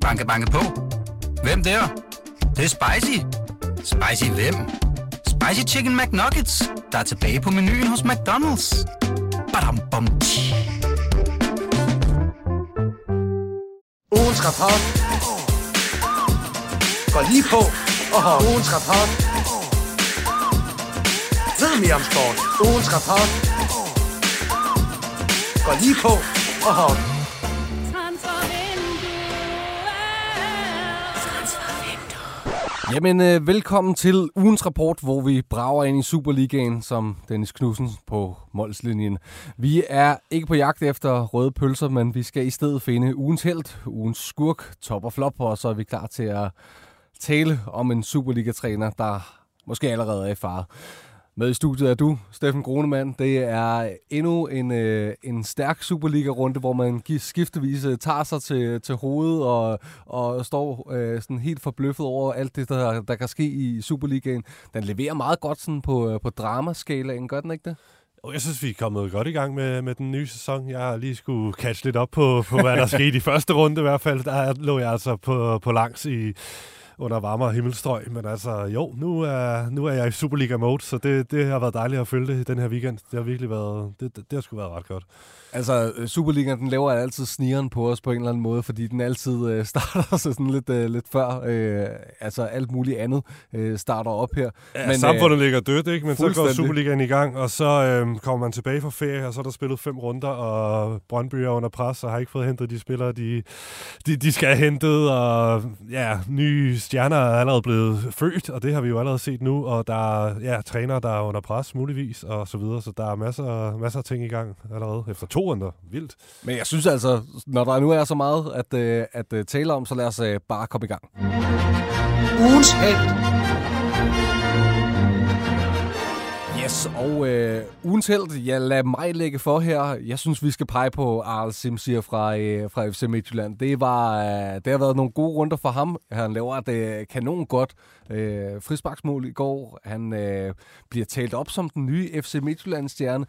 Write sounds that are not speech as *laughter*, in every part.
Banke, banke på. Hvem der? Det, det er spicy. Spicy hvem? Spicy Chicken McNuggets, der er tilbage på menuen hos McDonald's. Badum, bom, tji. Ugens rapport. Går lige på. Oho. Ugens rapport. Ved mere om sport. Ugens rapport. Går lige på. Oho. Jamen, øh, velkommen til ugens rapport, hvor vi brager ind i Superligaen som Dennis Knudsen på målslinjen. Vi er ikke på jagt efter røde pølser, men vi skal i stedet finde ugens held, ugens skurk, top og flop, og så er vi klar til at tale om en Superliga-træner, der måske allerede er i fare. Med i studiet er du, Steffen Grunemann. Det er endnu en, øh, en stærk Superliga-runde, hvor man skiftevis øh, tager sig til, til hovedet og, og står øh, sådan helt forbløffet over alt det, der, der kan ske i Superligaen. Den leverer meget godt sådan på, øh, på dramaskalaen, gør den ikke det? Jeg synes, vi er kommet godt i gang med, med den nye sæson. Jeg har lige skulle catch lidt op på, på hvad der skete i første runde i hvert fald. Der lå jeg altså på, på langs i, under varmere himmelstrøg. Men altså, jo, nu er, nu er jeg i Superliga-mode, så det, det har været dejligt at følge det den her weekend. Det har virkelig været, det, det, det har sgu været ret godt. Altså, Superligaen, den laver altid snigeren på os på en eller anden måde, fordi den altid øh, *laughs* starter sig sådan lidt, øh, lidt før. Øh, altså, alt muligt andet øh, starter op her. Ja, Men, samfundet øh, ligger dødt, ikke? Men så går Superligaen i gang, og så øh, kommer man tilbage fra ferie, og så er der spillet fem runder, og Brøndby er under pres, og har ikke fået hentet de spillere, de, de, de skal have hentet, og ja, nye stjerner er allerede blevet født, og det har vi jo allerede set nu, og der er ja, trænere, der er under pres, muligvis, og så videre, så der er masser, masser af ting i gang allerede efter to runder. Vildt. Men jeg synes altså, når der nu er så meget at, øh, at, at tale om, så lad os øh, bare komme i gang. Ugens held. Yes, og øh, ugens held, ja, lad mig lægge for her. Jeg synes, vi skal pege på Arl Simsier fra, øh, fra FC Midtjylland. Det, var, øh, det har været nogle gode runder for ham. Han laver et øh, kanon godt øh, frisparksmål i går. Han øh, bliver talt op som den nye FC Midtjylland-stjerne.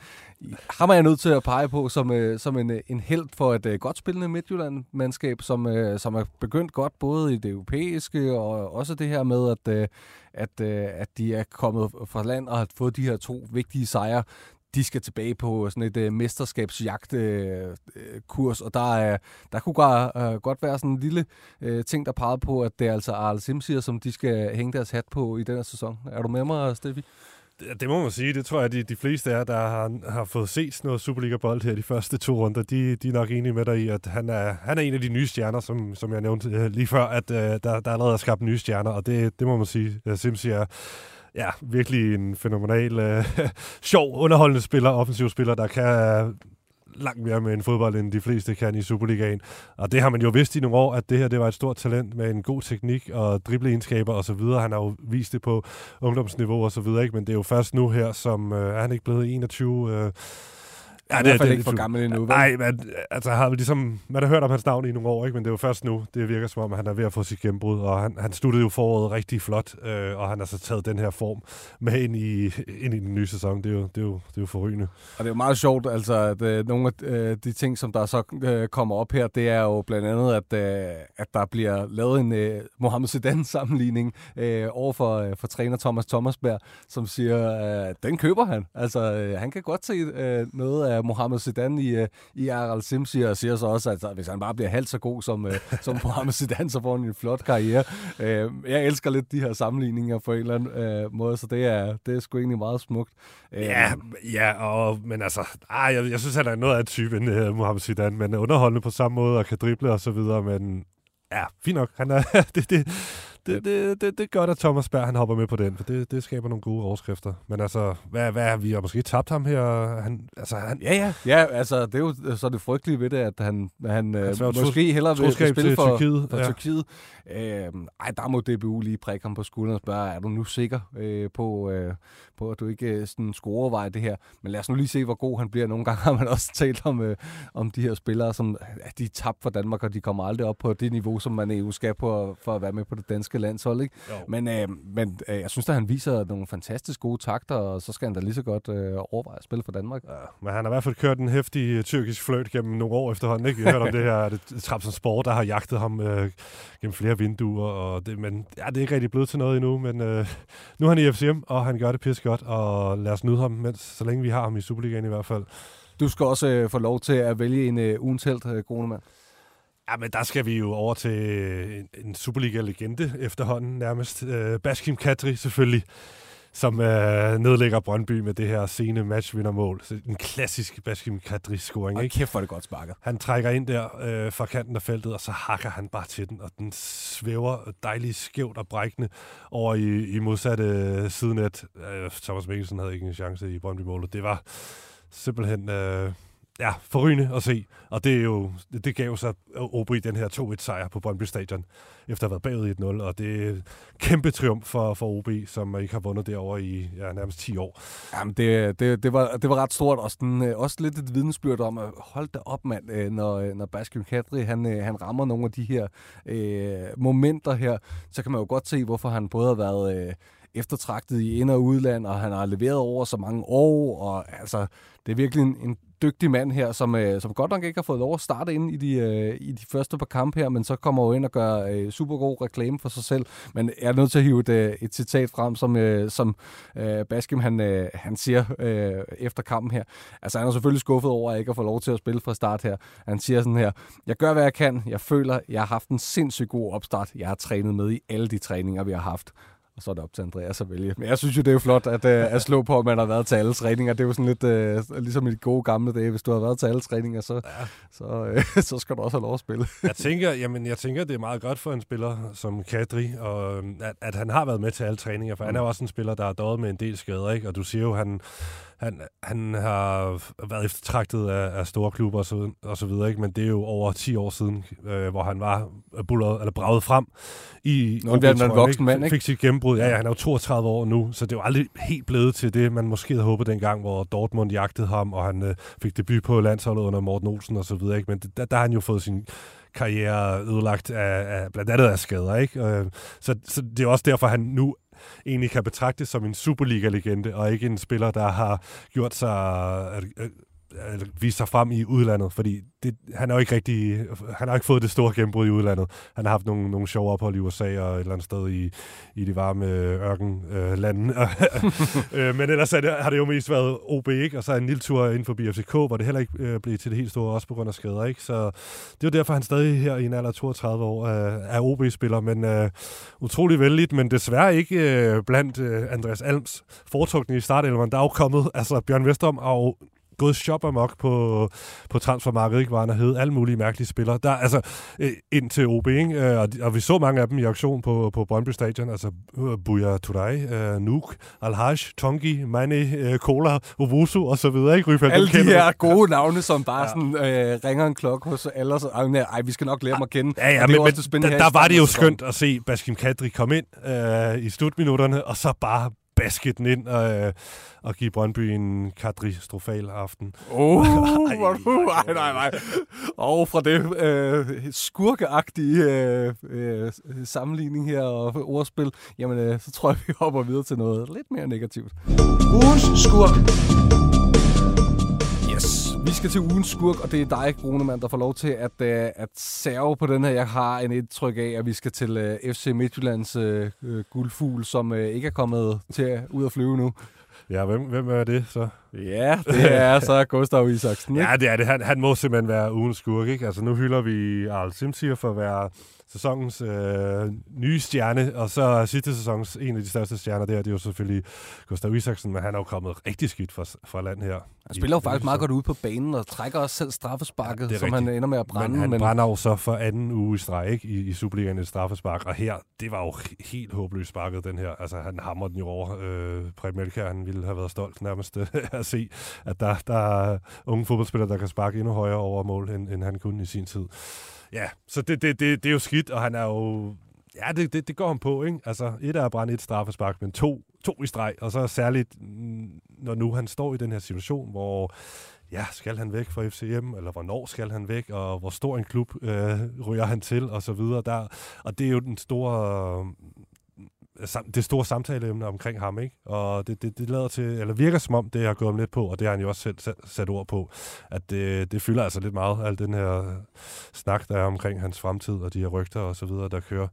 Ham er jeg nødt til at pege på som, øh, som en, øh, en held for et øh, godt spillende Midtjylland-mandskab, som, øh, som er begyndt godt både i det europæiske og også det her med, at, øh, at, øh, at de er kommet fra land og har fået de her to vigtige sejre de skal tilbage på sådan et øh, uh, mesterskabsjagtkurs, øh, øh, uh, og der, uh, der kunne godt, uh, godt være sådan en lille uh, ting, der pegede på, at det er altså Arles Simsier, som de skal hænge deres hat på i den her sæson. Er du med mig, Steffi? Det må man sige. Det tror jeg, at de, de fleste af der har, har fået set noget Superliga-bold her de første to runder, de, de er nok enige med dig i, at han er, han er en af de nye stjerner, som, som jeg nævnte øh, lige før, at øh, der, der allerede er skabt nye stjerner, og det, det må man sige. Øh, Simsi er ja, virkelig en fænomenal, øh, *laughs* sjov, underholdende spiller, offensiv spiller, der kan langt mere med en fodbold, end de fleste kan i Superligaen. Og det har man jo vidst i nogle år, at det her det var et stort talent med en god teknik og dribleegenskaber og så videre. Han har jo vist det på ungdomsniveau og så videre, ikke? men det er jo først nu her, som øh, er han ikke blevet 21... Øh, Ja, det i hvert fald ikke for gammel endnu. Nej, men altså, har ligesom, man har hørt om hans navn i nogle år, ikke? men det er jo først nu, det virker som om, han er ved at få sit gennembrud, og han, han sluttede jo foråret rigtig flot, øh, og han har så taget den her form med ind i, ind i den nye sæson. Det er jo, det er jo, det er jo forrygende. Og det er jo meget sjovt, altså, at øh, nogle af øh, de ting, som der så øh, kommer op her, det er jo blandt andet, at, øh, at der bliver lavet en øh, Mohamed Zidane-sammenligning øh, over for, øh, for træner Thomas Thomasberg, som siger, øh, den køber han. Altså, øh, han kan godt se øh, noget af Mohamed Zidane i, uh, i Aral Simsi, og siger så også, at hvis han bare bliver halvt så god som, uh, *laughs* som Mohamed Zidane, så får han en flot karriere. Uh, jeg elsker lidt de her sammenligninger på en eller anden uh, måde, så det er, det er sgu egentlig meget smukt. Uh, ja, ja og, men altså, ah, jeg, jeg synes, han er noget af typen, uh, Mohamed Zidane, men underholdende på samme måde og kan drible og så videre, men ja, fint nok. Han er, *laughs* det, det, det, det, det, det er godt, at Thomas Berg han hopper med på den, for det, det skaber nogle gode overskrifter. Men altså, hvad, hvad vi har måske tabt ham her? Han, altså, han, ja, ja. Ja, altså, det er jo så det frygtelige ved det, at han, han øh, måske hellere vil spille for Tyrkiet. For ja. Tyrkiet. Øh, ej, der må DBU lige prikke ham på skulderen og spørge, er du nu sikker øh, på, øh, på, at du ikke øh, sådan overveje det her? Men lad os nu lige se, hvor god han bliver. Nogle gange har man også *laughs* talt om, øh, om de her spillere, som at de er tabt for Danmark, og de kommer aldrig op på det niveau, som man EU skal på for at være med på det danske danske landshold. Ikke? Men, øh, men øh, jeg synes, at han viser nogle fantastisk gode takter, og så skal han da lige så godt øh, overveje at spille for Danmark. Ja, men han har i hvert fald kørt en hæftig øh, tyrkisk fløjt gennem nogle år efterhånden. Ikke? Jeg har hørt om det her det, Sport, der har jagtet ham øh, gennem flere vinduer. Og det, men ja, det er ikke rigtig blevet til noget endnu, men øh, nu er han i FCM, og han gør det pisse godt, og lad os nyde ham, mens, så længe vi har ham i Superligaen i hvert fald. Du skal også øh, få lov til at vælge en øh, ugens held, øh, Grunemann. Ja, men der skal vi jo over til en, en Superliga-legende efterhånden nærmest. Øh, Baskim Kadri selvfølgelig, som øh, nedlægger Brøndby med det her sene matchvindermål. Så en klassisk Baskim Kadri-scoring. Og kæft, hvor det godt sparket. Han trækker ind der øh, fra kanten af feltet, og så hakker han bare til den, og den svæver dejligt skævt og brækkende over i, i modsatte sidenet. Øh, Thomas Mikkelsen havde ikke en chance i Brøndby-målet. Det var simpelthen... Øh, ja, forrygende at se. Og det, er jo, det gav så OB den her 2-1-sejr på Brøndby Stadion, efter at have været bagud 1-0. Og det er kæmpe triumf for, for OB, som ikke har vundet derovre i ja, nærmest 10 år. Jamen, det, det, det, var, det var ret stort. Også, sådan, øh, også lidt et vidensbyrd om, at hold da op, mand, øh, når, når Baskin Kadri, han, han rammer nogle af de her øh, momenter her, så kan man jo godt se, hvorfor han både har været... Øh, eftertragtet i ind- og udland, og han har leveret over så mange år, og altså, det er virkelig en, en dygtig mand her, som, øh, som godt nok ikke har fået lov at starte ind i de, øh, i de første par kampe her, men så kommer jo ind og gør øh, super god reklame for sig selv. Men jeg er nødt til at hive et, øh, et citat frem, som, øh, som øh, Baskim han, øh, han siger øh, efter kampen her. Altså han er selvfølgelig skuffet over at ikke at få lov til at spille fra start her. Han siger sådan her, jeg gør hvad jeg kan, jeg føler, jeg har haft en sindssygt god opstart. Jeg har trænet med i alle de træninger, vi har haft og så er det op til Andreas at vælge. Men jeg synes jo, det er jo flot at, uh, at slå på, at man har været til alle træninger. Det er jo sådan lidt uh, ligesom i de gode gamle dage. Hvis du har været til alle træninger, så, ja. så, uh, *laughs* så skal du også have lov at spille. jeg, tænker, jamen, jeg tænker, det er meget godt for en spiller som Kadri, og, at, at han har været med til alle træninger, for mm. han er jo også en spiller, der har døjet med en del skader. Ikke? Og du siger jo, han han, han har været eftertragtet af, af store klubber og så, og så videre, ikke? men det er jo over 10 år siden, øh, hvor han var bullet, eller braget frem i... Nå, det er en voksen mand, ikke? Fik sit gennembrud. Ja, ja, han er jo 32 år nu, så det er jo aldrig helt blevet til det, man måske havde håbet dengang, hvor Dortmund jagtede ham, og han øh, fik debut på landsholdet under Morten Olsen og så videre, ikke? men det, der, der har han jo fået sin karriere ødelagt af, af blandt andet af skader. Ikke? Øh, så, så det er også derfor, han nu egentlig kan betragtes som en Superliga-legende, og ikke en spiller, der har gjort sig øh, øh, Øh, vise sig frem i udlandet, fordi det, han har jo ikke rigtig, han har ikke fået det store gennembrud i udlandet. Han har haft nogle, nogle sjove ophold i USA og et eller andet sted i, i de varme øh, ørkenlande. Øh, *laughs* øh, men ellers er det, har det jo mest været OB, ikke? Og så en lille tur ind forbi FCK, hvor det heller ikke øh, blev til det helt store, også på grund af skader, ikke? Så det er jo derfor, han stadig her i en alder af 32 år øh, er OB-spiller, men øh, utrolig vældigt, men desværre ikke øh, blandt øh, Andreas Alms foretrukne i startelveren. Der er jo kommet, altså Bjørn Vestrøm og gået shop amok på, på transfermarkedet, ikke, hvor han har heddet alle mulige mærkelige spillere. Der, altså, øh, ind til OB, ikke? Øh, og, og vi så mange af dem i aktion på, på Brøndby Stadion, altså øh, Buya Turay, uh, Nuuk, Alhaj, Tongi, Mane, uh, Kola, Ovusu og så videre, ikke, Ryfald? Alle de her gode navne, som bare ja. sådan øh, ringer en klokke hos alle, så, ej, vi skal nok lære dem at kende. Ja, ja, men, men der, der var det jo skønt at se Baskim Kadri komme ind øh, i slutminutterne, og så bare baske den ind og, øh, og give Brøndby en kadristrofal aften. Oh, *laughs* ej, nej, nej, nej. Og fra det øh, skurkeagtige øh, øh, sammenligning her og ordspil, jamen øh, så tror jeg, vi hopper videre til noget lidt mere negativt. Ugens skurk. Vi skal til ugens skurk, og det er dig, Grunemann, der får lov til at, uh, at serve på den her. Jeg har en indtryk af, at vi skal til uh, FC Midtjyllands uh, guldfugl, som uh, ikke er kommet til ud at flyve nu. Ja, hvem, hvem er det så? Ja, det er så *laughs* Gustav Isaksen, ikke? Ja, det er det. Han, han må simpelthen være ugens skurk, ikke? Altså, nu hylder vi Arl Simsier for at være sæsonens øh, nye stjerne, og så sidste sæsons en af de største stjerner der, det er jo selvfølgelig Gustav Isaksen, men han er jo kommet rigtig skidt fra, fra land her. Han spiller jo faktisk meget godt ud på banen, og trækker også selv straffesparket, ja, som rigtigt. han ender med at brænde. Men han men... brænder jo så for anden uge i streg, ikke? I, i Superligaen et straffespark, og her, det var jo helt håbløst sparket, den her. Altså, han hammer den jo over. Øh, Preben Melker, han ville have været stolt nærmest *laughs* at se, at der, der er unge fodboldspillere, der kan sparke endnu højere over mål, end, end han kunne i sin tid. Ja, så det, det, det, det er jo skidt, og han er jo... Ja, det, det, det går han på, ikke? Altså, et er at brænde et straffespark, men to, to i streg, og så særligt, mm, når nu han står i den her situation, hvor ja, skal han væk fra FCM, eller hvornår skal han væk, og hvor stor en klub øh, ryger han til, og så videre. Der, og det er jo den store det store samtaleemne omkring ham, ikke? Og det, det, det lader til, eller virker som om, det har gået om lidt på, og det har han jo også selv sat ord på, at det, det fylder altså lidt meget, al den her snak, der er omkring hans fremtid, og de her rygter og så videre, der kører.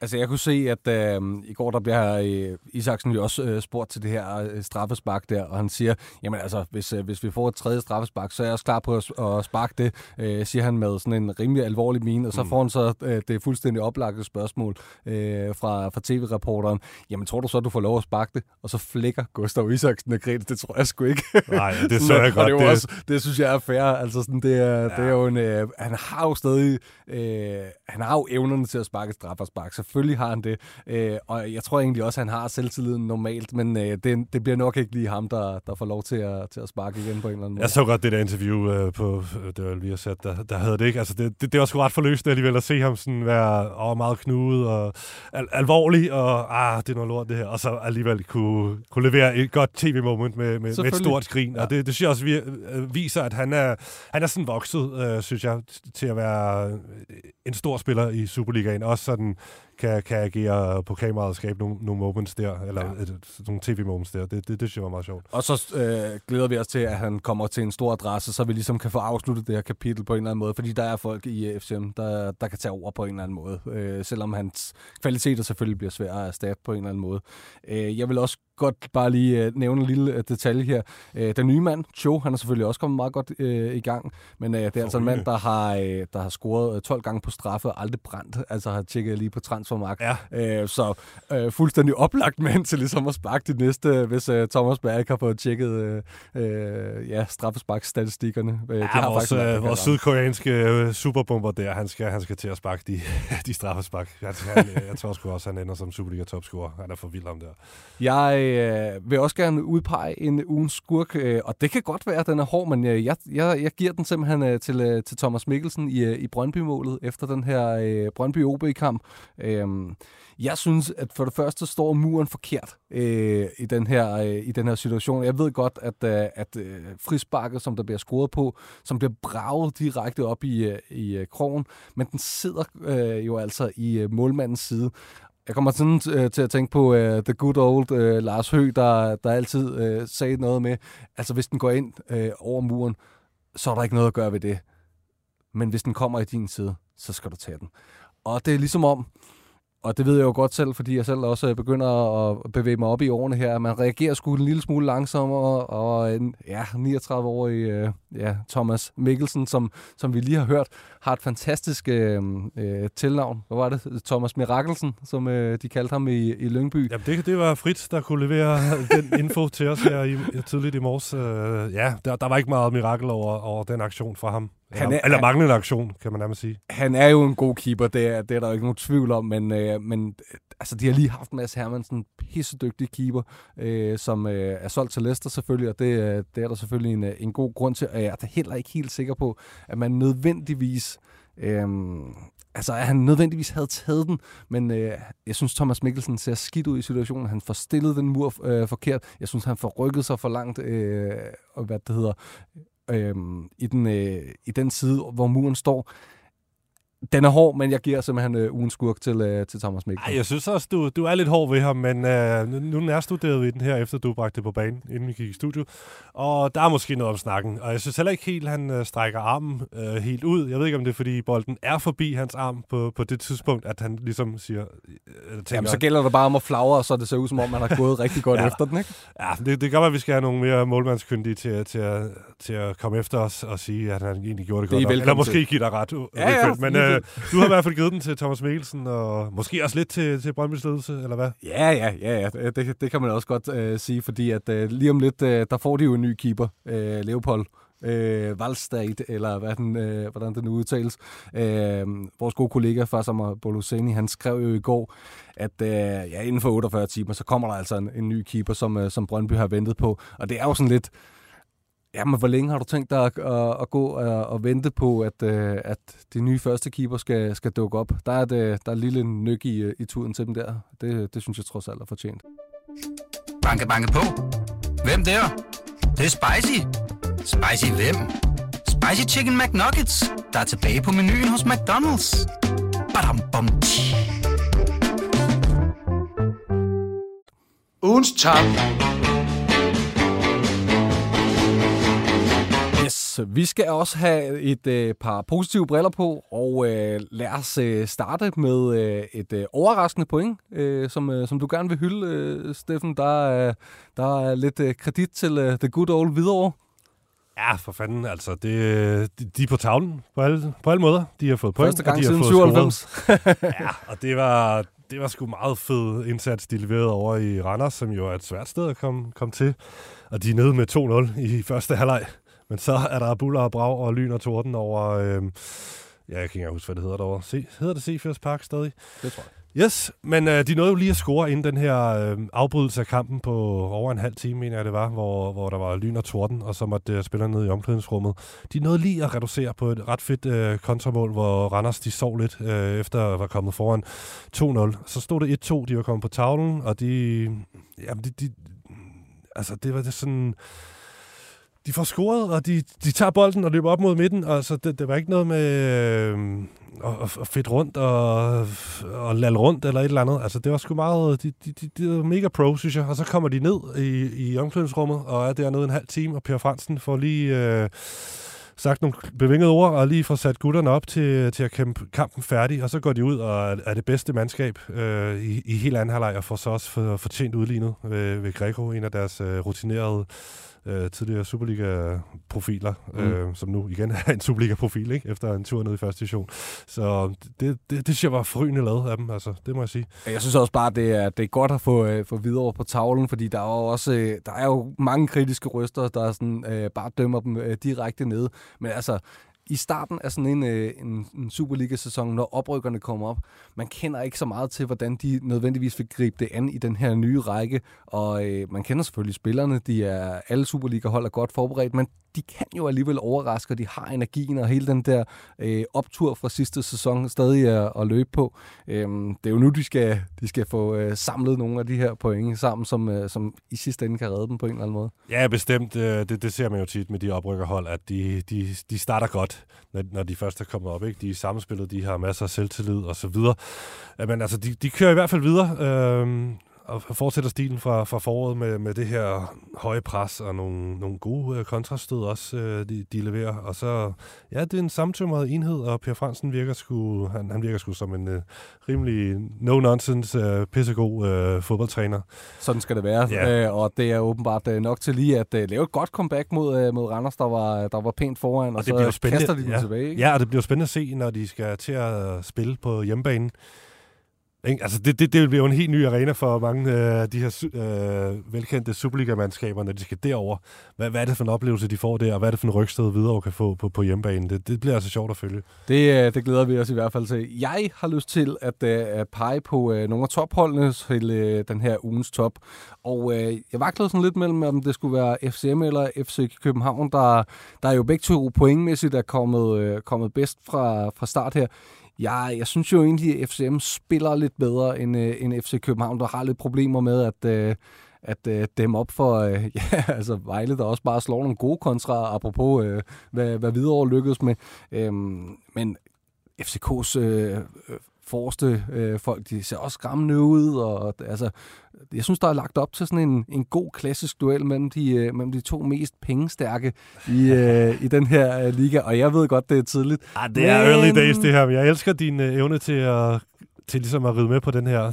Altså, jeg kunne se, at øh, i går der bliver øh, Isaksen jo også øh, spurgt til det her øh, straffespark der, og han siger, jamen altså, hvis, øh, hvis vi får et tredje straffespark, så er jeg også klar på at, at sparke det, øh, siger han med sådan en rimelig alvorlig mine, og så mm. får han så øh, det fuldstændig oplagte spørgsmål øh, fra, fra tv-reporteren, jamen tror du så, du får lov at sparke det? Og så flækker Gustav Isaksen og Grete, det tror jeg sgu ikke. Nej, det så *laughs* jeg godt. det, er også, det synes jeg er fair, altså sådan, det er, ja. det er jo en, øh, han har jo stadig, øh, han har jo evnerne til at sparke et straffespark, så selvfølgelig har han det. Øh, og jeg tror egentlig også, at han har selvtilliden normalt, men øh, det, det bliver nok ikke lige ham, der, der får lov til at, til at sparke igen på en eller anden måde. Jeg så godt det der interview øh, på, det var lige at sætte, der, der havde det ikke. Altså det, det, det var sgu ret forløsende alligevel at se ham sådan være åh, meget knudet og al, alvorlig, og ah, det er noget lort det her, og så alligevel kunne, kunne levere et godt tv-moment med, med, med et stort skrin. Ja. Og det, det synes jeg også øh, viser, at han er, han er sådan vokset, øh, synes jeg, til at være en stor spiller i Superligaen. Også sådan kan, kan agere på kameraet og skabe nogle, nogle moments der, eller ja. et, nogle tv-moments der. Det, det, det synes jeg var meget sjovt. Og så øh, glæder vi os til, at han kommer til en stor adresse, så vi ligesom kan få afsluttet det her kapitel på en eller anden måde, fordi der er folk i FCM, der, der kan tage over på en eller anden måde, øh, selvom hans kvaliteter selvfølgelig bliver svære at erstatte på en eller anden måde. Øh, jeg vil også godt bare lige øh, nævne en lille øh, detalje her. Øh, den nye mand, Cho, han er selvfølgelig også kommet meget godt øh, i gang, men øh, det er altså en mand, der har, øh, der har scoret 12 gange på straffe og aldrig brændt, altså har tjekket lige på transfermark. Ja. Øh, så øh, fuldstændig oplagt mand til ligesom at sparke de næste, hvis øh, Thomas Berg ikke har fået tjekket øh, øh, ja, straffesparkstatistikkerne. Øh, ja, det har vores, faktisk, øh, vores sydkoreanske øh, superbomber der, han skal, han skal til at sparke de, *laughs* de straffespark. Jeg, han, jeg tror sgu også, han ender som Superliga-topscorer. Han er for vild om der. Jeg øh, vil også gerne udpege en ugens skurk, øh, og det kan godt være, at den er hård, men øh, jeg, jeg, jeg giver den simpelthen øh, til, øh, til Thomas Mikkelsen i, øh, i Brøndby-målet efter den her øh, Brøndby-OB-kamp. Øh, jeg synes, at for det første står muren forkert øh, i, den her, øh, i den her situation. Jeg ved godt, at, øh, at øh, frisparket, som der bliver scoret på, som bliver braget direkte op i, øh, i øh, krogen, men den sidder øh, jo altså i øh, målmandens side. Jeg kommer sådan uh, til at tænke på uh, the good old uh, Lars Høgh, der, der altid uh, sagde noget med, altså hvis den går ind uh, over muren, så er der ikke noget at gøre ved det. Men hvis den kommer i din side, så skal du tage den. Og det er ligesom om, og det ved jeg jo godt selv, fordi jeg selv også øh, begynder at bevæge mig op i årene her. Man reagerer sgu en lille smule langsommere, og en ja, 39-årig øh, ja, Thomas Mikkelsen, som, som vi lige har hørt, har et fantastisk øh, øh, tilnavn. Hvad var det? Thomas Mirakelsen, som øh, de kaldte ham i, i Lyngby. Jamen, det, det var Fritz, der kunne levere den info til os her i, tidligt i morges. Øh, ja, der, der var ikke meget mirakel over, over den aktion fra ham. Han er, eller manglende aktion, kan man nærmest sige. Han er jo en god keeper, det er, det er der jo ikke nogen tvivl om, men, øh, men altså, de har lige haft Mads Hermansen, pissedygtig keeper, øh, som øh, er solgt til Leicester selvfølgelig, og det, øh, det er der selvfølgelig en, øh, en god grund til, og jeg er heller ikke helt sikker på, at man nødvendigvis Øhm, altså, at han nødvendigvis havde taget den, men øh, jeg synes, Thomas Mikkelsen ser skidt ud i situationen. Han får stillet den mur øh, forkert. Jeg synes, han får rykket sig for langt, øh, og hvad det hedder, øh, i, den, øh, i den side, hvor muren står. Den er hård, men jeg giver simpelthen øh, ugens skurk til, øh, til Thomas Mikkelsen. Ej, jeg synes også, du, du er lidt hård ved ham, men øh, nu, nærstuderede vi den her, efter du bragte det på banen, inden vi gik i studio. Og der er måske noget om snakken. Og jeg synes heller ikke helt, han øh, strækker armen øh, helt ud. Jeg ved ikke, om det er, fordi bolden er forbi hans arm på, på det tidspunkt, at han ligesom siger... Øh, tænker, Jamen, så gælder det bare om at flagre, så det ser ud, som om man har gået rigtig godt *laughs* ja. efter den, ikke? Ja, det, det gør, at vi skal have nogle mere målmandskyndige til, til, at, til at komme efter os og sige, at han egentlig gjorde det, det godt. Eller måske give dig ret. Ja, ja, men øh, Øh, du har i hvert fald givet den til Thomas Mikkelsen, og måske også lidt til, til Brøndby's ledelse, eller hvad? Ja, ja, ja, ja. Det, det kan man også godt øh, sige, fordi at øh, lige om lidt, øh, der får de jo en ny keeper, øh, Leopold øh, Valstad, eller hvad den, øh, hvordan den udtales. Øh, vores gode kollega Fassam Boluseni, han skrev jo i går, at øh, ja, inden for 48 timer, så kommer der altså en, en ny keeper, som, øh, som Brøndby har ventet på. Og det er jo sådan lidt, Jamen, hvor længe har du tænkt dig at, at, at gå og, og vente på, at, øh, at de nye første keeper skal, skal dukke op? Der er, det, der er en lille nyk i, i tuden til dem der. Det, det synes jeg trods alt er fortjent. Banke, banke på. Hvem der? Det, det er spicy. Spicy hvem? Spicy Chicken McNuggets, der er tilbage på menuen hos McDonald's. Badum, bom. Ugens top. Yes, vi skal også have et øh, par positive briller på, og øh, lad os øh, starte med øh, et øh, overraskende point, øh, som, øh, som du gerne vil hylde, øh, Steffen. Der, øh, der er lidt øh, kredit til øh, The Good Old Hvidovre. Ja, for fanden, altså. Det, de, de er på tavlen på alle, på alle måder. De har fået point, Første gang og de har siden fået 97. scoret. *laughs* ja, og det var, det var sgu meget fed indsats, de leverede over i Randers, som jo er et svært sted at komme, komme til. Og de er nede med 2-0 i første halvleg. Men så er der buller og brag og lyn og torden over... Øh, ja, jeg kan ikke huske, hvad det hedder derovre. Se, hedder det Seafjords Park stadig? Det tror jeg. Yes, men øh, de nåede jo lige at score inden den her øh, afbrydelse af kampen på over en halv time, mener jeg det var, hvor, hvor der var lyn og torden, og så måtte øh, spillerne ned i omklædningsrummet. De nåede lige at reducere på et ret fedt øh, kontramål, hvor Randers de sov lidt øh, efter at være kommet foran 2-0. Så stod det 1-2, de var kommet på tavlen, og de... Jamen, de, de altså, det var det sådan de får scoret, og de, de tager bolden og løber op mod midten. Altså, det, det var ikke noget med øh, at, at fedt rundt og, og lade rundt eller et eller andet. Altså, det var sgu meget... De, de, de, de var mega pro, synes jeg. Og så kommer de ned i, i omklædningsrummet og er dernede en halv time, og Per Fransen får lige... Øh, sagt nogle bevingede ord, og lige får sat gutterne op til, til at kæmpe kampen færdig, og så går de ud og er det bedste mandskab øh, i, i hele anden halvleg, og får så også for, fortjent udlignet ved, ved Greco, en af deres øh, rutinerede øh, tidligere Superliga-profiler, mm. øh, som nu igen er en Superliga-profil, ikke? efter en tur ned i første division. Så det, det, det synes jeg var frygende lavet af dem, altså, det må jeg sige. Jeg synes også bare, det er, det er godt at få, øh, få videre på tavlen, fordi der er jo også øh, der er jo mange kritiske røster, der sådan, øh, bare dømmer dem øh, direkte ned. Men altså, i starten af sådan en, øh, en, en Superliga-sæson, når oprykkerne kommer op, man kender ikke så meget til, hvordan de nødvendigvis vil gribe det an i den her nye række, og øh, man kender selvfølgelig spillerne, de er alle Superliga-hold er godt forberedt, men de kan jo alligevel overraske, og de har energien og hele den der øh, optur fra sidste sæson stadig at, at løbe på. Øhm, det er jo nu, de skal, de skal få øh, samlet nogle af de her point sammen, som, øh, som i sidste ende kan redde dem på en eller anden måde. Ja, bestemt. Øh, det, det ser man jo tit med de oprykkerhold, at de, de, de starter godt, når, når de først er kommet op. Ikke? De er samspillet, de har masser af selvtillid og så videre. Men altså, de, de kører i hvert fald videre. Øh, og fortsætter stilen fra, fra foråret med, med det her høje pres og nogle, nogle gode øh, kontraststød også, øh, de, de leverer. Og så, ja, det er en samtømret enhed, og Per Fransen virker sgu, han, han virker sgu som en øh, rimelig no-nonsense, øh, pissegod øh, fodboldtræner. Sådan skal det være, Ja. øh, og det er åbenbart øh, nok til lige at øh, lave et godt comeback mod, øh, mod Randers, der var, der var pænt foran, og, Og det så bliver spændende. kaster de dem ja. tilbage. Ikke? Ja, og det bliver spændende at se, når de skal til at spille på hjemmebanen. Ikke? Altså, det, det, det bliver jo en helt ny arena for mange af øh, de her øh, velkendte Superliga-mandskaber, når de skal derover. Hvad, hvad er det for en oplevelse, de får der, og hvad er det for en rygsted videre kan få på, på hjemmebanen? Det, det bliver altså sjovt at følge. Det, øh, det glæder vi os i hvert fald til. Jeg har lyst til at, øh, at pege på øh, nogle af topholdene til øh, den her ugens top. Og øh, jeg vaklede sådan lidt mellem, om det skulle være FCM eller FC København, der, der er jo begge to pointmæssigt er kommet, øh, kommet bedst fra, fra start her. Jeg, jeg synes jo egentlig, at FCM spiller lidt bedre end, øh, end FC København, der har lidt problemer med at... Øh, at øh, dem op for, øh, *laughs* ja, altså Vejle, der også bare slår nogle gode kontra, apropos øh, hvad, hvad Hvidovre lykkedes med. Øhm, men FCK's øh, forreste øh, folk, de ser også skræmmende ud, og, og altså, jeg synes, der er lagt op til sådan en, en god klassisk duel mellem de, øh, mellem de to mest pengestærke i, *laughs* øh, i den her øh, liga, og jeg ved godt, det er tidligt. Ah, det er early days, det her, men jeg elsker din øh, evne til at, til ligesom at ride med på den her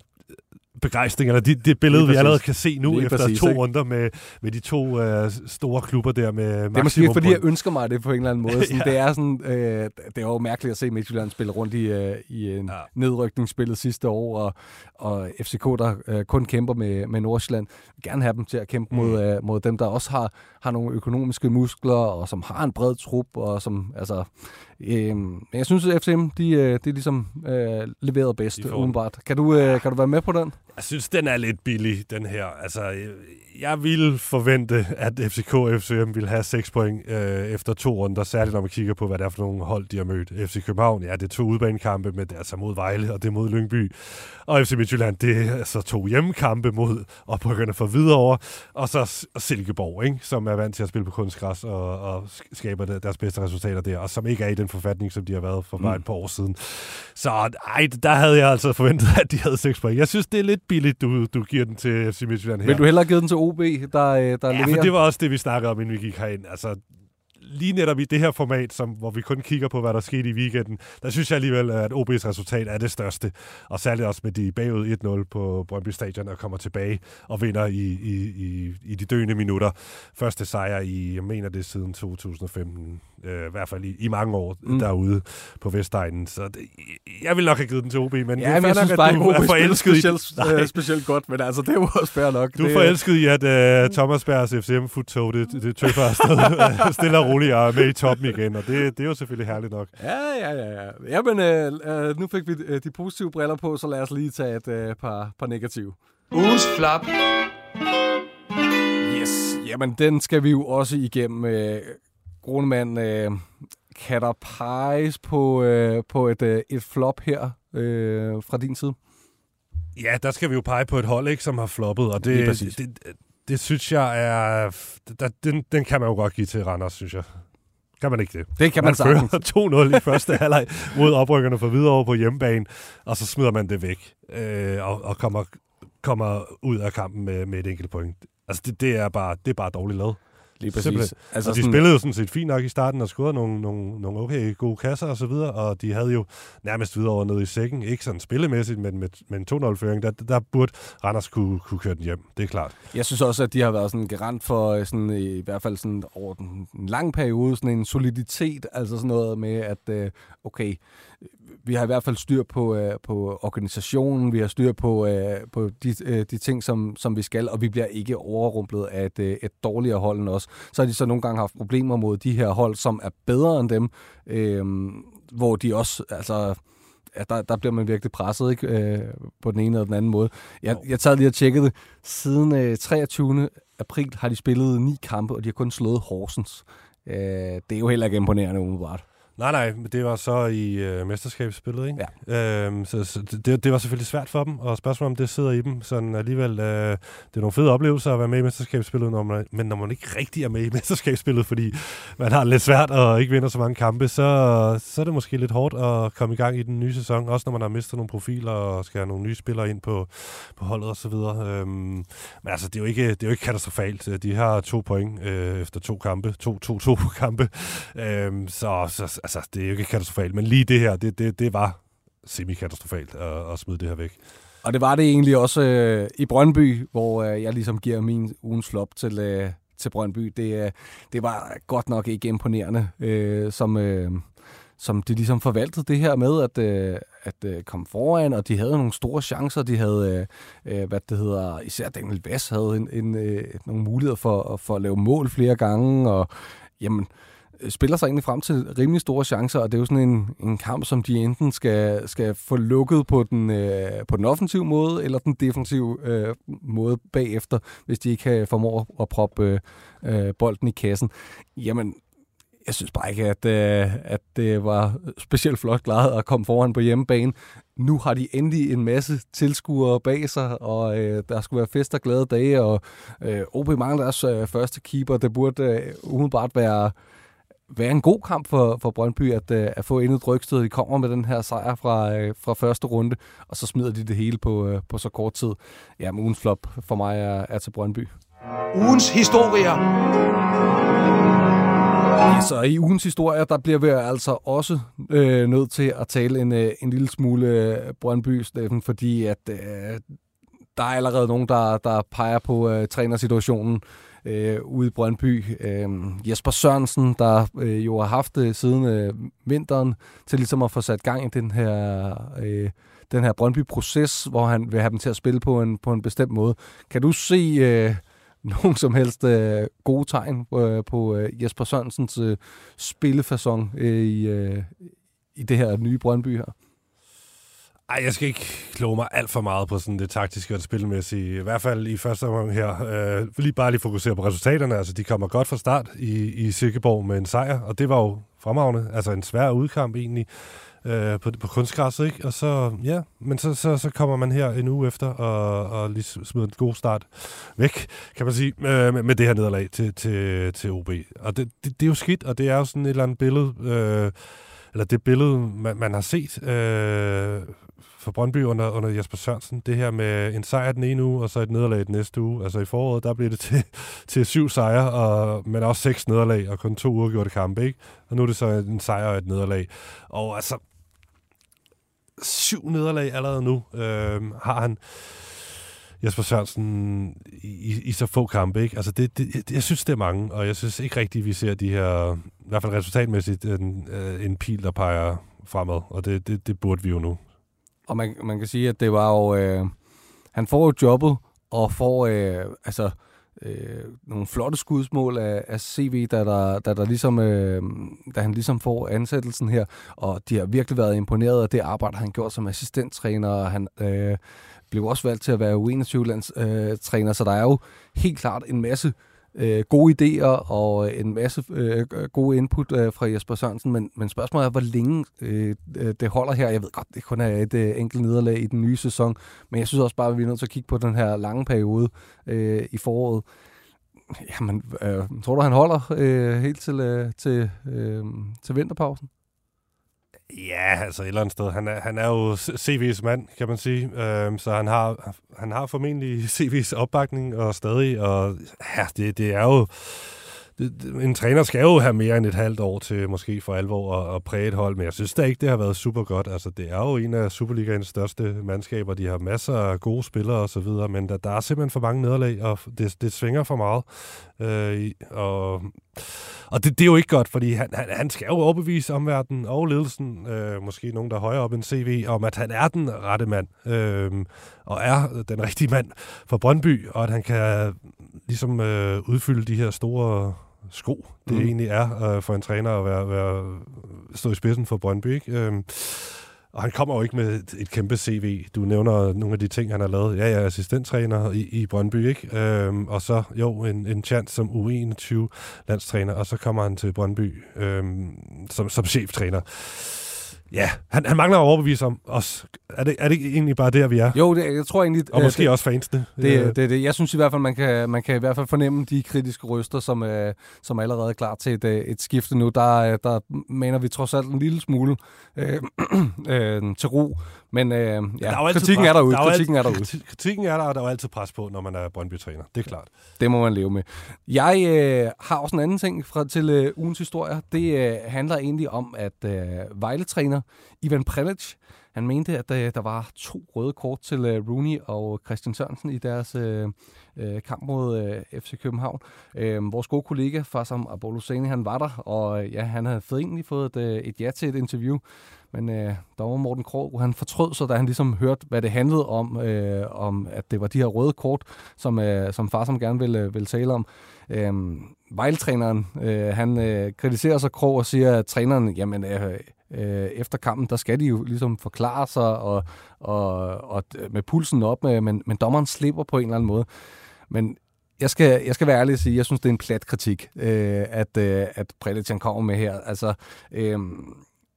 begejstring, eller det, det billede, vi allerede kan se nu Lige efter præcis, to ikke? runder med, med de to øh, store klubber der med Det er måske fordi, jeg ønsker mig det på en eller anden *laughs* måde. Sådan, Ja. Det er sådan, øh, det er jo mærkeligt at se Midtjylland spille rundt i, øh, i en Ja. nedrykningsspillet sidste år, og, og FCK, der øh, kun kæmper med, med Nordsjælland, vil gerne have dem til at kæmpe Mm. mod, øh, mod dem, der også har, har nogle økonomiske muskler, og som har en bred trup, og som, altså, Øh, jeg synes, at FCM, de, øh, de ligesom øh, leveret bedst, De udenbart. Kan du, øh, kan du være med på den? Jeg synes, den er lidt billig, den her. Altså, jeg- ville forvente, at FCK og FCM ville have 6 point øh, efter to runder, særligt når man kigger på, hvad det er for nogle hold, de har mødt. FC København, ja, det er to udbanekampe, men det er altså mod Vejle, og det er mod Lyngby. Og FC Midtjylland, det er altså to hjemmekampe mod oprykkerne for Hvidovre, og så Silkeborg, ikke? som er vant til at spille på kunstgræs og, og sk- skaber deres bedste resultater der, og som ikke er i den forfatning, som de har været for bare et par år siden. Så ej, der havde jeg altså forventet, *laughs* at de havde 6 point. Jeg synes, det er lidt billigt, du, du giver den til FC Midtjylland her. Vil du hellere give den til OB, der, øh, der Ja, leverer? for det var også det, vi snakkede om, inden vi gik herind. Altså, lige netop i det her format, som, hvor vi kun kigger på, hvad der skete i weekenden, der synes jeg alligevel, at OB's resultat er det største. Og særligt også med de bagud 1-0 på Brøndby Stadion, og kommer tilbage og vinder i, i, i, i de døende minutter. Første sejr i, jeg mener det siden 2015, øh, i hvert fald i, i mange år Mm. derude på Vestegnen. Så det, jeg vil nok have givet den til OB, men det Ja, er men jeg synes nok, bare at du OB er forelsket i specielt, *laughs* øh, specielt godt, men altså, det er jo også fair nok. du er det, forelsket i, at uh, Thomas Bergs FCM futtog det, det tøffer afsted *laughs* *laughs* stille og roligt og er med i toppen igen, og det, det er jo selvfølgelig herligt nok. Ja, ja, ja. ja. Jamen, øh, øh, nu fik vi øh, de positive briller på, så lad os lige tage et øh, par, par negative. Ugens flap. Yes, jamen den skal vi jo også igennem. Øh, Grunemann, øh, kan der peges på, øh, på et, øh, et flop her øh, fra din side? Ja, der skal vi jo pege på et hold, ikke, som har floppet, og det, det, det, det synes jeg er... Der, den, den kan man jo godt give til Randers, synes jeg. Kan man ikke det? Det kan man, man sagtens. fører 2-0 i *laughs* første halvleg mod oprykkerne for videre på hjemmebane, og så smider man det væk øh, og, og kommer, kommer ud af kampen med, med et enkelt point. Altså, det, det, er, bare, det er bare dårligt lavet. Lige præcis. Simpelthen. Altså, og de sådan- spillede jo sådan set fint nok i starten og scorede nogle, nogle, nogle okay gode kasser og så videre, og de havde jo nærmest videre over nede i sækken. Ikke sådan spillemæssigt, men med, med en 2-0-føring, der, der burde Randers kunne, kunne køre den hjem. Det er klart. Jeg synes også, at de har været sådan garant for øh, sådan, i hvert fald sådan over den, en lang periode, sådan en soliditet, altså sådan noget med, at øh, okay, vi har i hvert fald styr på, øh, på organisationen, vi har styr på, øh, på de, øh, de ting, som, som vi skal, og vi bliver ikke overrumplet af et, øh, et dårligere hold end os. Så har de så nogle gange haft problemer mod de her hold, som er bedre end dem, øh, hvor de også, altså, ja, der, der bliver man virkelig presset ikke? Øh, på den ene eller den anden måde. Jeg, jeg tager lige og tjekket det. Siden øh, 23. april har de spillet ni kampe, og de har kun slået Horsens. Øh, det er jo heller ikke imponerende umiddelbart. Nej, nej, men det var så i øh, mesterskabsspillet, ikke? Ja. Øhm, så så det, det var selvfølgelig svært for dem, og spørgsmålet om det sidder i dem. Sådan alligevel, øh, det er nogle fede oplevelser at være med i mesterskabsspillet, når man, men når man ikke rigtig er med i mesterskabsspillet, fordi man har lidt svært og ikke vinder så mange kampe, så, så er det måske lidt hårdt at komme i gang i den nye sæson, også når man har mistet nogle profiler og skal have nogle nye spillere ind på, på holdet og så videre. Øhm, men altså, det er, jo ikke, det er jo ikke katastrofalt. De har to point øh, efter to kampe, to, to, to kampe, øhm, så, så altså, det er jo ikke katastrofalt, men lige det her, det, det, det var semi-katastrofalt at, at smide det her væk. Og det var det egentlig også øh, i Brøndby, hvor øh, jeg ligesom giver min ugens flop til, øh, til Brøndby. Det, øh, det var godt nok ikke imponerende, øh, som, øh, som de ligesom forvaltede det her med at, øh, at øh, komme foran, og de havde nogle store chancer. De havde, øh, øh hvad det hedder, især Daniel Vass havde en, en, øh, nogle muligheder for, for at lave mål flere gange, og jamen, øh, spiller sig egentlig frem til rimelig store chancer, og det er jo sådan en, en kamp, som de enten skal, skal få lukket på den, øh, på den offensive måde, eller den defensive øh, måde bagefter, hvis de ikke øh, kan formå at proppe øh, øh, bolden i kassen. Jamen, jeg synes bare ikke, at, øh, at det var specielt flot klaret at komme foran på hjemmebane. Nu har de endelig en masse tilskuere bag sig, og øh, der skulle være fest og glade dage, og øh, OB mangler deres øh, første keeper. Det burde øh, umiddelbart være, være en god kamp for, for Brøndby at, øh, at få endnu et rygstød. De kommer med den her sejr fra, øh, fra første runde, og så smider de det hele på, øh, på så kort tid. Ja, men ugens flop for mig er, er til Brøndby. Ugens historier. Ja, så i ugens historie, der bliver vi altså også øh, nødt til at tale en, øh, en lille smule øh, Brøndby, Steffen, fordi at øh, der er allerede nogen, der, der peger på øh, trænersituationen øh, ude i Brøndby. Øh, Jesper Sørensen, der øh, jo har haft det siden øh, vinteren, til ligesom at få sat gang i den her... Øh, den her Brøndby-proces, hvor han vil have dem til at spille på en, på en bestemt måde. Kan du se, øh, nogen som helst øh, gode tegn øh, på øh, Jesper Sørensens øh, spillefasong øh, i, øh, i det her nye Brøndby her? Ej, jeg skal ikke kloge mig alt for meget på sådan det taktiske og det spilmæssige. I hvert fald i første omgang her. Øh, lige bare lige fokusere på resultaterne. Altså, de kommer godt fra start i, i Silkeborg med en sejr, og det var jo fremragende. Altså en svær udkamp egentlig øh, på, på kunstgræsset, ikke? Og så, ja, men så, så, så kommer man her en uge efter og, og lige smider en god start væk, kan man sige, øh, med, med det her nederlag til, til, til OB. Og det, det, det er jo skidt, og det er jo sådan et eller andet billede, øh, eller det billede, man, man har set øh, for Brøndby under, under Jesper Sørensen. Det her med en sejr den ene uge, og så et nederlag den næste uge. Altså i foråret, der blev det til, *laughs* til syv sejre, og, men også seks nederlag, og kun to uger det kampe, ikke? Og nu er det så en sejr og et nederlag. Og altså, syv nederlag allerede nu øh, har han Jesper Sørensen i, i så få kampe. Ikke? Altså det, det, jeg synes, det er mange, og jeg synes ikke rigtigt, vi ser de her, i hvert fald resultatmæssigt, en, øh, en pil, der peger fremad, og det, det, det burde vi jo nu. Og man, man kan sige, at det var jo... Øh, han får jo jobbet, og får øh, altså øh, nogle flotte skudsmål af, af CV, da, der, da, der ligesom, øh, da han ligesom får ansættelsen her. Og de har virkelig været imponeret af det arbejde, han gjort som assistenttræner. Og han øh, blev også valgt til at være U21-landstræner, øh, så der er jo helt klart en masse øh, øh, gode idéer og øh, en masse øh, gode input øh, fra Jesper Sørensen, men, men spørgsmålet er, hvor længe øh, det holder her. Jeg ved godt, det kun er et øh, enkelt nederlag i den nye sæson, men jeg synes også bare, at vi er nødt til at kigge på den her lange periode øh, i foråret. Jamen, øh, tror du, han holder øh, helt til, øh, til, øh, til vinterpausen? Ja, altså et eller andet sted. Han er, han er jo CV's mand, kan man sige. Øhm, så han har, han har formentlig *laughs* CV's opbakning og stadig. Og ja, det, det er jo en træner skal jo have mere end et halvt år til måske for alvor at, at præge et hold, men jeg synes da ikke, det har været super godt. Altså, det er jo en af Superligaens største mandskaber. De har masser af gode spillere og så videre, men der, der er simpelthen for mange nederlag, og det, det svinger for meget. Øh, og og det, det er jo ikke godt, fordi han, han, han skal jo overbevise omverdenen og ledelsen, øh, måske nogen, der er højere op end CV, om at han er den rette mand, øh, og er den rigtige mand for Brøndby, og at han kan ligesom øh, udfylde de her store sko, det mm. egentlig er øh, for en træner at være, være, stå i spidsen for Brøndby. Ikke? Øh, og han kommer jo ikke med et, et kæmpe CV. Du nævner nogle af de ting, han har lavet. Ja, jeg er assistenttræner i, i Brøndby, ikke? Øhm, og så jo en, en chance som U21-landstræner, og så kommer han til Brøndby øhm, som, som cheftræner. Ja, han, han mangler at overbevise om os. Er det, er det egentlig bare der, vi er? Jo, det, jeg tror egentlig... Og måske det, også fansene. Det, det, det, det. Jeg synes i hvert fald, man kan, man kan i hvert fald fornemme de kritiske røster, som, øh, som er allerede klar til et, øh, et skifte nu. Der, øh, der mener vi trods alt en lille smule øh, *clears throat* øh, til ro. Men øh, ja, er kritikken er derude. Der er kritikken er derude. Kritikken er der, og der er altid pres på, når man er Brøndby-træner. Det er klart. Det må man leve med. Jeg øh, har også en anden ting fra, til øh, ugens historie. Det øh, handler egentlig om, at øh, Vejle-træner Ivan Prelic, han mente, at der, der var to røde kort til øh, Rooney og Christian Sørensen i deres øh, øh, kamp mod øh, FC København. Øh, vores gode kollega Farsam Abolosani, han var der, og øh, ja, han havde egentlig fået et, øh, et ja til et interview. Men øh, der var Morten Krog, han fortrød sig, da han ligesom hørte, hvad det handlede om, øh, om at det var de her røde kort, som, øh, som far som gerne ville, øh, ville tale om. Øh, Vejltræneren, øh, han øh, kritiserer så Krog og siger, at træneren, jamen øh, øh, efter kampen, der skal de jo ligesom forklare sig og, og, og øh, med pulsen op, med, men, men dommeren slipper på en eller anden måde. Men jeg skal, jeg skal være ærlig og sige, jeg synes, det er en plat kritik, øh, at, øh, at Prelitjan kommer med her. Altså, øh,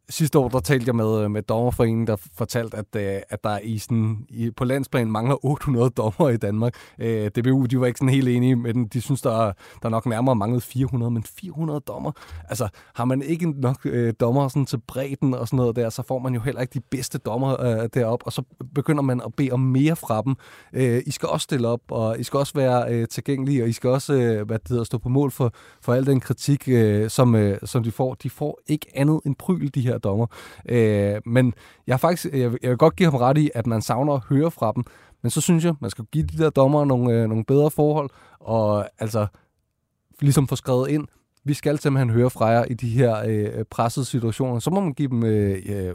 sidste år, der talte jeg med, øh, med dommerforeningen, der fortalte, at, øh, at der i sådan, i, på landsplan mangler 800 dommer i Danmark. Øh, DBU, de var ikke sådan helt enige med den. De synes, der, der nok nærmere manglede 400, men 400 dommer. Altså, har man ikke nok øh, dommer sådan til bredden og sådan noget der, så får man jo heller ikke de bedste dommer øh, derop, og så begynder man at bede om mere fra dem. Øh, I skal også stille op, og I skal også være øh, tilgængelige, og I skal også øh, hvad det hedder, stå på mål for, for al den kritik, øh, som, øh, som de får. De får ikke andet end pryl, de her her dommer. Øh, men jeg, faktisk, jeg, jeg vil godt give ham ret i, at man savner at høre fra dem. Men så synes jeg, man skal give de der dommer nogle, øh, nogle bedre forhold, og altså ligesom få skrevet ind, vi skal simpelthen høre fra jer i de her øh, pressede situationer. Så må man give dem øh, øh,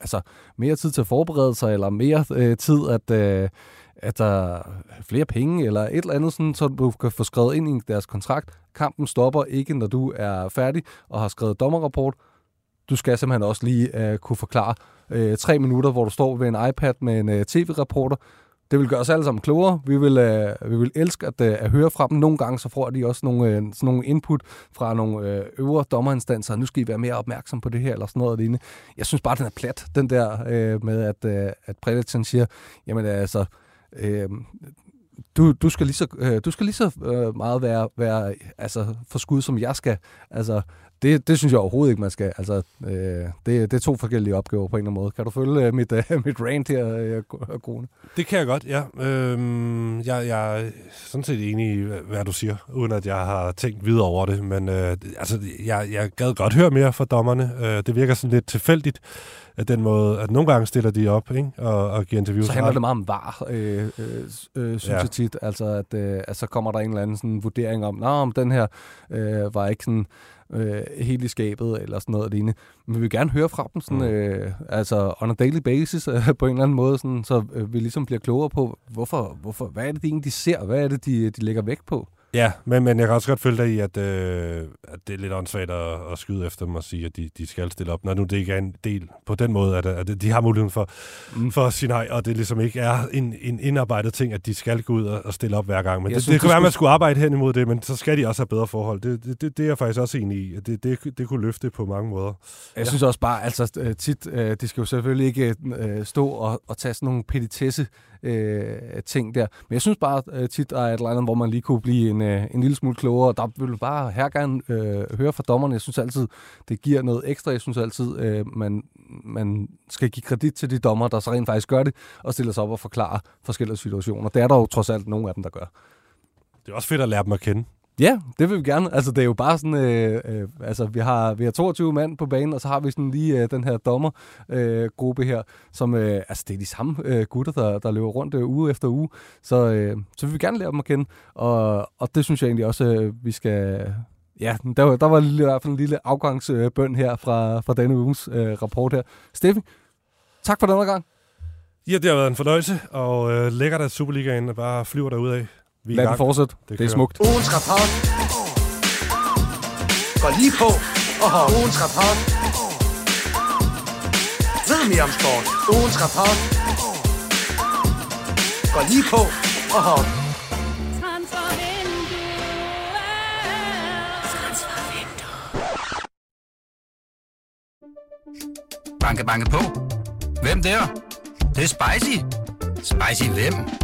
altså mere tid til at forberede sig, eller mere øh, tid at, øh, at der er flere penge eller et eller andet, sådan, så du kan få skrevet ind i deres kontrakt. Kampen stopper ikke, når du er færdig og har skrevet dommerrapport. Du skal simpelthen også lige øh, kunne forklare øh, tre minutter, hvor du står ved en iPad med en øh, tv-reporter, det vil gøre os alle sammen klogere. Vi vil, øh, vi vil elske at, øh, at høre fra dem. Nogle gange så får de også nogle, øh, sådan nogle input fra nogle øh, øvre dommerinstanser. Nu skal I være mere opmærksom på det her, eller sådan noget lignende. Jeg synes bare, den er plat, den der øh, med, at, øh, at Predator siger, jamen altså, øh, du, du skal lige så, øh, du skal lige så øh, meget være, være altså, for skud, som jeg skal. Altså, det, det synes jeg overhovedet ikke, man skal. Altså, øh, det, det er to forskellige opgaver på en eller anden måde. Kan du følge øh, mit, øh, *laughs* mit rant her, øh, Grune? Det kan jeg godt, ja. Øhm, jeg, jeg er sådan set enig i, hvad du siger, uden at jeg har tænkt videre over det. Men øh, altså, jeg, jeg gad godt høre mere fra dommerne. Øh, det virker sådan lidt tilfældigt at den måde, at nogle gange stiller de op ikke? Og, og giver interviews. Så handler det meget om var, øh, øh, øh, synes ja. jeg tit. Altså, at, øh, at så kommer der en eller anden sådan, vurdering om, om den her øh, var ikke sådan øh, helt i skabet, eller sådan noget lignende. Men vi vil gerne høre fra dem, sådan, mm. øh, altså on a daily basis, *laughs* øh, på en eller anden måde, sådan, så øh, vi ligesom bliver klogere på, hvorfor, hvorfor, hvad er det, de egentlig ser, hvad er det, de, de lægger vægt på. Ja, men, men jeg kan også godt følge dig i, at, øh, at det er lidt åndssvagt at, at skyde efter dem og sige, at de, de skal stille op, når nu det ikke er en del på den måde, at, at de har muligheden for, mm. for at sige nej, og det ligesom ikke er en, en indarbejdet ting, at de skal gå ud og, og stille op hver gang. Men jeg det, synes, det kan være, at man skulle arbejde hen imod det, men så skal de også have bedre forhold. Det, det, det, det er jeg faktisk også enig i. Det, det, det kunne løfte på mange måder. Jeg ja. synes også bare, altså øh, tit, øh, de skal jo selvfølgelig ikke øh, stå og, og tage sådan nogle petitesse øh, ting der. Men jeg synes bare øh, tit, der er et eller andet, hvor man lige kunne blive en, øh, en lille smule klogere. Der vil bare her gerne øh, høre fra dommerne. Jeg synes altid, det giver noget ekstra. Jeg synes altid, øh, man, man skal give kredit til de dommer, der så rent faktisk gør det, og stiller sig op og forklarer forskellige situationer. Det er der jo trods alt nogle af dem, der gør. Det er også fedt at lære dem at kende. Ja, det vil vi gerne. Altså, det er jo bare sådan, øh, øh, altså, vi har, vi har 22 mand på banen, og så har vi sådan lige øh, den her dommergruppe øh, her, som, øh, altså, det er de samme øh, gutter, der, der løber rundt øh, uge efter uge. Så, øh, så vi vil gerne lære dem at kende, og, og det synes jeg egentlig også, øh, vi skal... Ja, der, var, der var i hvert fald en lille afgangsbøn her fra, fra denne ugens øh, rapport her. Steffen, tak for denne gang. Ja, det har været en fornøjelse, og øh, lækkert, at Superligaen bare flyver af. Vi Lad den fortsætte. Det, det er smukt. Ugens rapport. Gå lige på og hold. Ugens rapport. Ved mere om sport. Ugens rapport. Gå lige på og hold. Banke, banke på. Hvem der? Det, det er spicy. Spicy hvem?